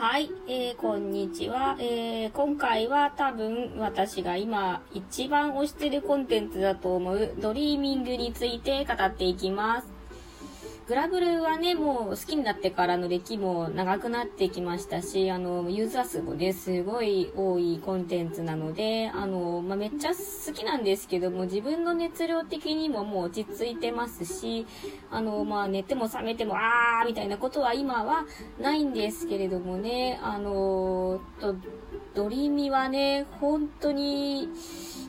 はい、えー、こんにちは。えー、今回は多分私が今一番推してるコンテンツだと思うドリーミングについて語っていきます。グラブルはね、もう好きになってからの歴も長くなってきましたし、あの、ユーザー数もね、すごい多いコンテンツなので、あの、まあ、めっちゃ好きなんですけども、自分の熱量的にももう落ち着いてますし、あの、まあ、寝ても覚めても、あーみたいなことは今はないんですけれどもね、あの、と、ドリミはね、本当に、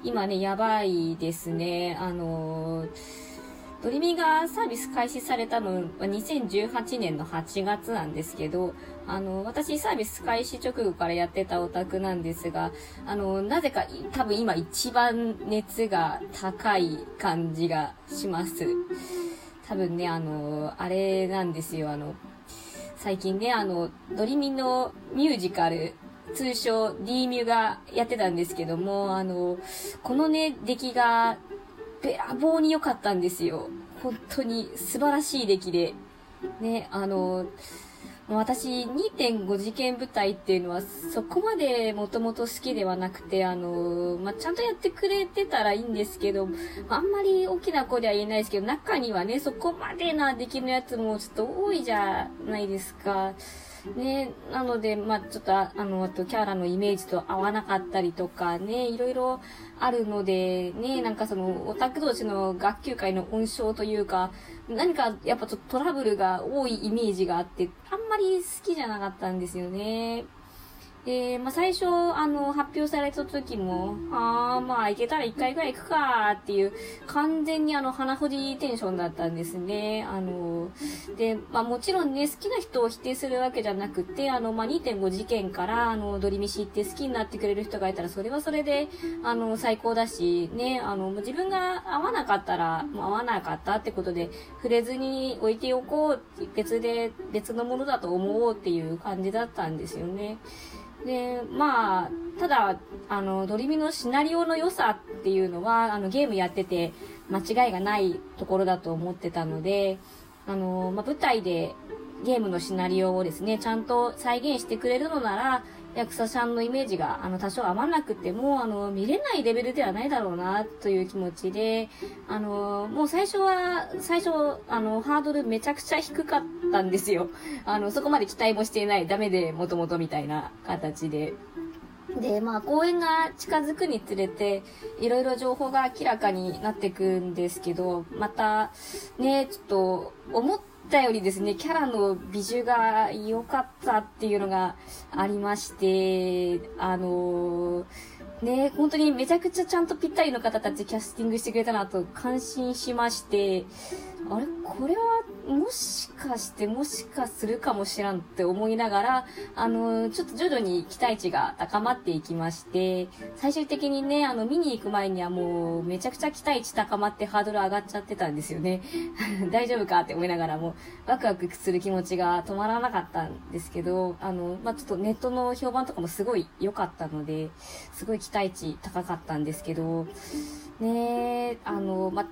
今ね、やばいですね。あの、ドリミがサービス開始されたのは2018年の8月なんですけど、あの、私サービス開始直後からやってたオタクなんですが、あの、なぜか多分今一番熱が高い感じがします。多分ね、あの、あれなんですよ、あの、最近ね、あの、ドリミのミュージカル、通称 D ミュがやってたんですけども、あの、このね、出来がべらぼうに良かったんですよ。本当に素晴らしい出来で。ね、あの、私、2.5次元舞台っていうのは、そこまでもともと好きではなくて、あの、まあ、ちゃんとやってくれてたらいいんですけど、あんまり大きな声では言えないですけど、中にはね、そこまでな出来のやつもちょっと多いじゃないですか。ね、なので、まあ、ちょっとあ、あの、あと、キャラのイメージと合わなかったりとかね、いろいろあるので、ね、なんかその、オタク同士の学級会の温床というか、何かやっぱちょっとトラブルが多いイメージがあって、あんまり好きじゃなかったんですよね。で、まあ、最初、あの、発表された時も、あー、まあ、行けたら一回ぐらい行くかっていう、完全にあの、鼻ほじテンションだったんですね。あの、で、まあ、もちろんね、好きな人を否定するわけじゃなくて、あの、まあ、2.5事件から、あの、ドリミシって好きになってくれる人がいたら、それはそれで、あの、最高だし、ね、あの、自分が合わなかったら、合わなかったってことで、触れずに置いておこう、別で、別のものだと思おうっていう感じだったんですよね。で、まあ、ただ、あの、ドリミのシナリオの良さっていうのは、あの、ゲームやってて間違いがないところだと思ってたので、あの、まあ、舞台でゲームのシナリオをですね、ちゃんと再現してくれるのなら、役者さんのイメージが、あの、多少合わなくても、あの、見れないレベルではないだろうな、という気持ちで、あの、もう最初は、最初、あの、ハードルめちゃくちゃ低かったんですよ。あの、そこまで期待もしていない、ダメで、もともとみたいな形で。で、まあ、公演が近づくにつれて、いろいろ情報が明らかになっていくんですけど、また、ね、ちょっと、思っったよりですね、キャラの美女が良かったっていうのがありまして、あのー、ね、本当にめちゃくちゃちゃんとぴったりの方たちキャスティングしてくれたなと感心しまして、あれ？これはもしかしてもしかするかもしらんって思いながら、あの、ちょっと徐々に期待値が高まっていきまして、最終的にね、あの、見に行く前にはもうめちゃくちゃ期待値高まってハードル上がっちゃってたんですよね。大丈夫かって思いながらも、ワクワクする気持ちが止まらなかったんですけど、あの、まあ、ちょっとネットの評判とかもすごい良かったので、すごい期待値高かったんですけど、ねあの、まあ、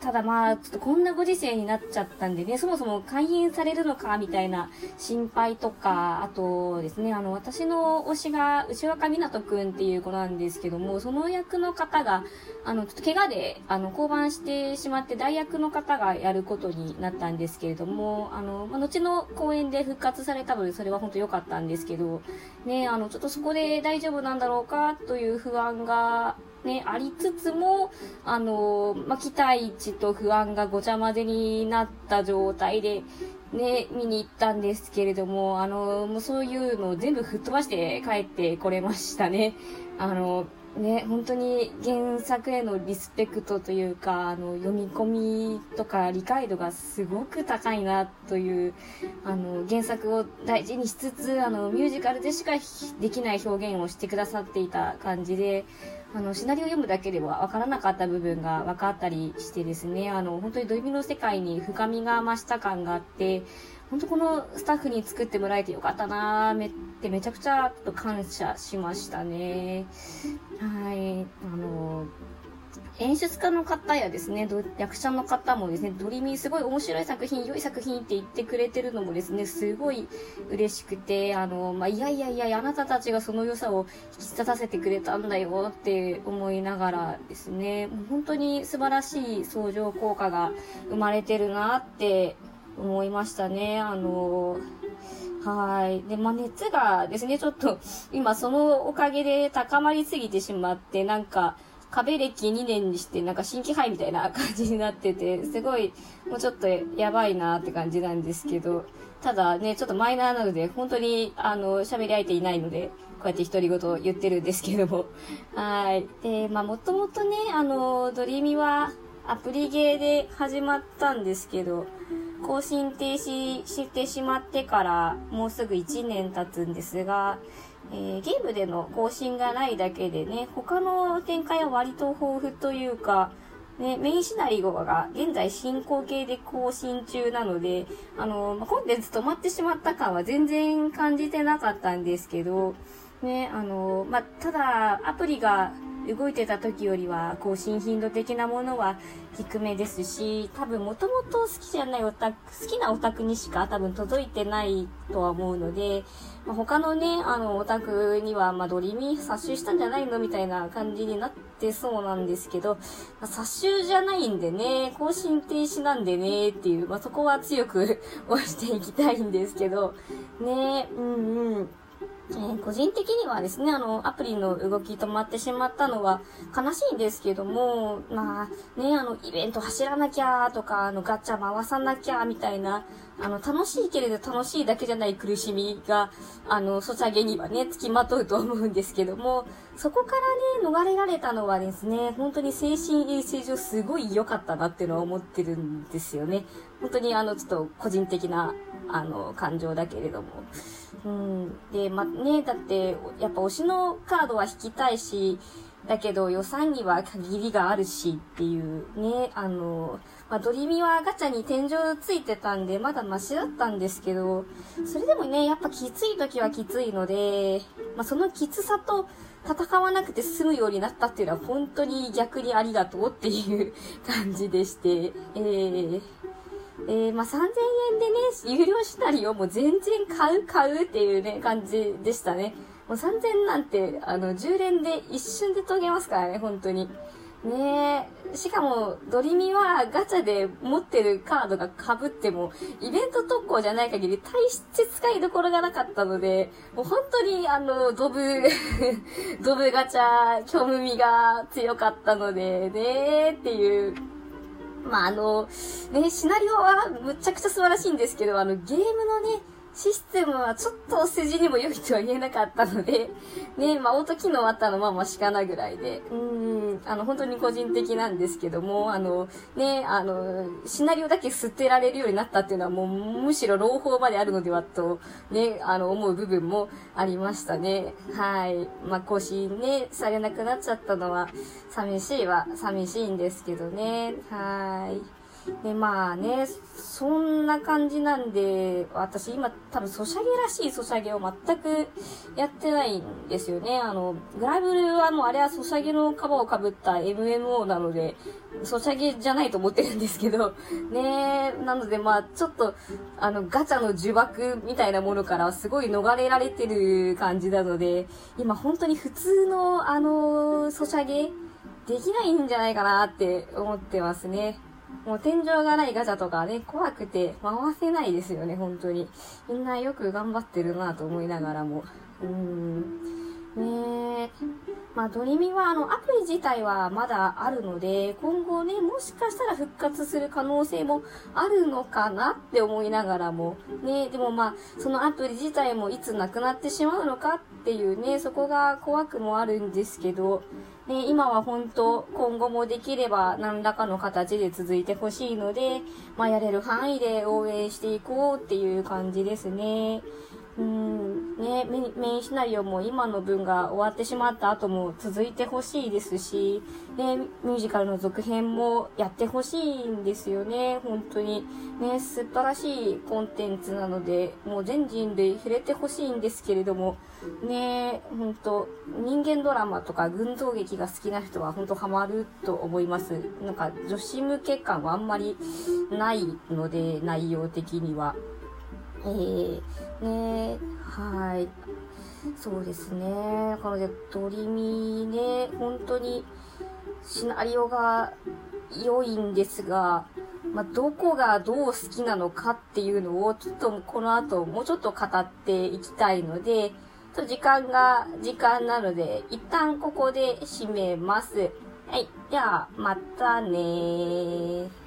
ただまあ、ちょっとこんなご時世になっちゃったんでね、そもそも開演されるのか、みたいな心配とか、あとですね、あの、私の推しが、内若湊くんっていう子なんですけども、その役の方が、あの、ちょっと怪我で、あの、降板してしまって、代役の方がやることになったんですけれども、あの、まあ、後の公演で復活されたので、それは本当良かったんですけど、ね、あの、ちょっとそこで大丈夫なんだろうか、という不安が、ね、ありつつも、あの、まあ、期待値と不安がごちゃ混ぜになった状態で、ね、見に行ったんですけれども、あの、もうそういうのを全部吹っ飛ばして帰ってこれましたね。あの、ね、本当に原作へのリスペクトというか、あの、読み込みとか理解度がすごく高いなという、あの、原作を大事にしつつ、あの、ミュージカルでしかできない表現をしてくださっていた感じで、あの、シナリオを読むだけでは分からなかった部分が分かったりしてですね、あの、本当にドリミの世界に深みが増した感があって、本当このスタッフに作ってもらえてよかったなーめってめちゃくちゃと感謝しましたね。はい。あの、演出家の方やですね、役者の方もですね、ドリミーすごい面白い作品、良い作品って言ってくれてるのもですね、すごい嬉しくて、あの、まあ、いやいやいや、あなたたちがその良さを引き立たせてくれたんだよって思いながらですね、もう本当に素晴らしい相乗効果が生まれてるなって思いましたね。あの、はい。で、まあ、熱がですね、ちょっと、今そのおかげで高まりすぎてしまって、なんか、壁歴2年にしてなんか新規杯みたいな感じになってて、すごいもうちょっとやばいなって感じなんですけど、ただね、ちょっとマイナーなので、本当にあの、喋り相手いないので、こうやって独り言言ってるんですけども。はい。で、まあもともとね、あの、ドリーミはアプリゲーで始まったんですけど、更新停止してしまってからもうすぐ1年経つんですが、えー、ゲームでの更新がないだけでね、他の展開は割と豊富というか、ね、メインシナリオが現在進行形で更新中なので、あの、まコンテンツ止まってしまった感は全然感じてなかったんですけど、ね、あの、まただ、アプリが動いてた時よりは、更新頻度的なものは低めですし、多分もともと好きじゃないオタク、好きなオタクにしか多分届いてないとは思うので、まあ、他のね、あの、オタクには、まあ、ドリミ殺収したんじゃないのみたいな感じになってそうなんですけど、まあ、殺収じゃないんでね、更新停止なんでね、っていう、まあ、そこは強く 押していきたいんですけど、ね、うんうん。えー、個人的にはですね、あの、アプリの動き止まってしまったのは悲しいんですけども、まあ、ね、あの、イベント走らなきゃとか、あの、ガチャ回さなきゃみたいな、あの、楽しいけれど楽しいだけじゃない苦しみが、あの、ソチャゲにはね、付きまとうと思うんですけども、そこからね、逃れられたのはですね、本当に精神衛生上すごい良かったなっていうのは思ってるんですよね。本当にあの、ちょっと個人的な、あの、感情だけれども。うん。で、ま、ね、だって、やっぱ推しのカードは引きたいし、だけど予算には限りがあるしっていうね、あの、まあ、ドリミはガチャに天井ついてたんで、まだマシだったんですけど、それでもね、やっぱきつい時はきついので、まあ、そのきつさと戦わなくて済むようになったっていうのは本当に逆にありがとうっていう感じでして、えー、えー、まあ、3000円でね、有料シナリオも全然買う買うっていうね、感じでしたね。もう3000なんて、あの、10連で一瞬で遂げますからね、本当に。ねえ。しかも、ドリミはガチャで持ってるカードが被っても、イベント特攻じゃない限り大して使いどころがなかったので、もう本当にあの、ドブ ドブガチャ、虚無味が強かったので、ねえっていうまあ、あの、ね、シナリオはむちゃくちゃ素晴らしいんですけど、あの、ゲームのね、システムはちょっと筋にも良いとは言えなかったので、ね、まあ、オート機能あったのはまあ、しかなぐらいで、うん、あの、本当に個人的なんですけども、あの、ね、あの、シナリオだけ捨てられるようになったっていうのはもう、むしろ朗報まであるのではと、ね、あの、思う部分もありましたね。はい。まあ、更新ね、されなくなっちゃったのは、寂しいは寂しいんですけどね。はい。で、まあね、そんな感じなんで、私今多分ソシャゲらしいソシャゲを全くやってないんですよね。あの、グラブルはもうあれはソシャゲのカバーを被った MMO なので、ソシャゲじゃないと思ってるんですけど、ねなのでまあちょっと、あの、ガチャの呪縛みたいなものからすごい逃れられてる感じなので、今本当に普通のあの、ソシャゲできないんじゃないかなって思ってますね。もう天井がないガチャとかね、怖くて回せないですよね、本当に。みんなよく頑張ってるなと思いながらも。うーん。ねえ。まあ、ドリミは、あの、アプリ自体はまだあるので、今後ね、もしかしたら復活する可能性もあるのかなって思いながらも、ね、でもまあ、そのアプリ自体もいつなくなってしまうのかっていうね、そこが怖くもあるんですけど、で、今は本当、今後もできれば何らかの形で続いてほしいので、まあ、やれる範囲で応援していこうっていう感じですね。うん、ね、メインシナリオも今の分が終わってしまった後も続いてほしいですし、ね、ミュージカルの続編もやってほしいんですよね、本当に。ね、素晴らしいコンテンツなので、もう全人類触れてほしいんですけれども、ね、本当人間ドラマとか群像劇が好きな人は本当ハマると思います。なんか女子向け感はあんまりないので、内容的には。えー、ねはい。そうですね。なので、ドリミね、本当にシナリオが良いんですが、まあ、どこがどう好きなのかっていうのを、ちょっとこの後もうちょっと語っていきたいので、と時間が時間なので、一旦ここで締めます。はい。では、またねー。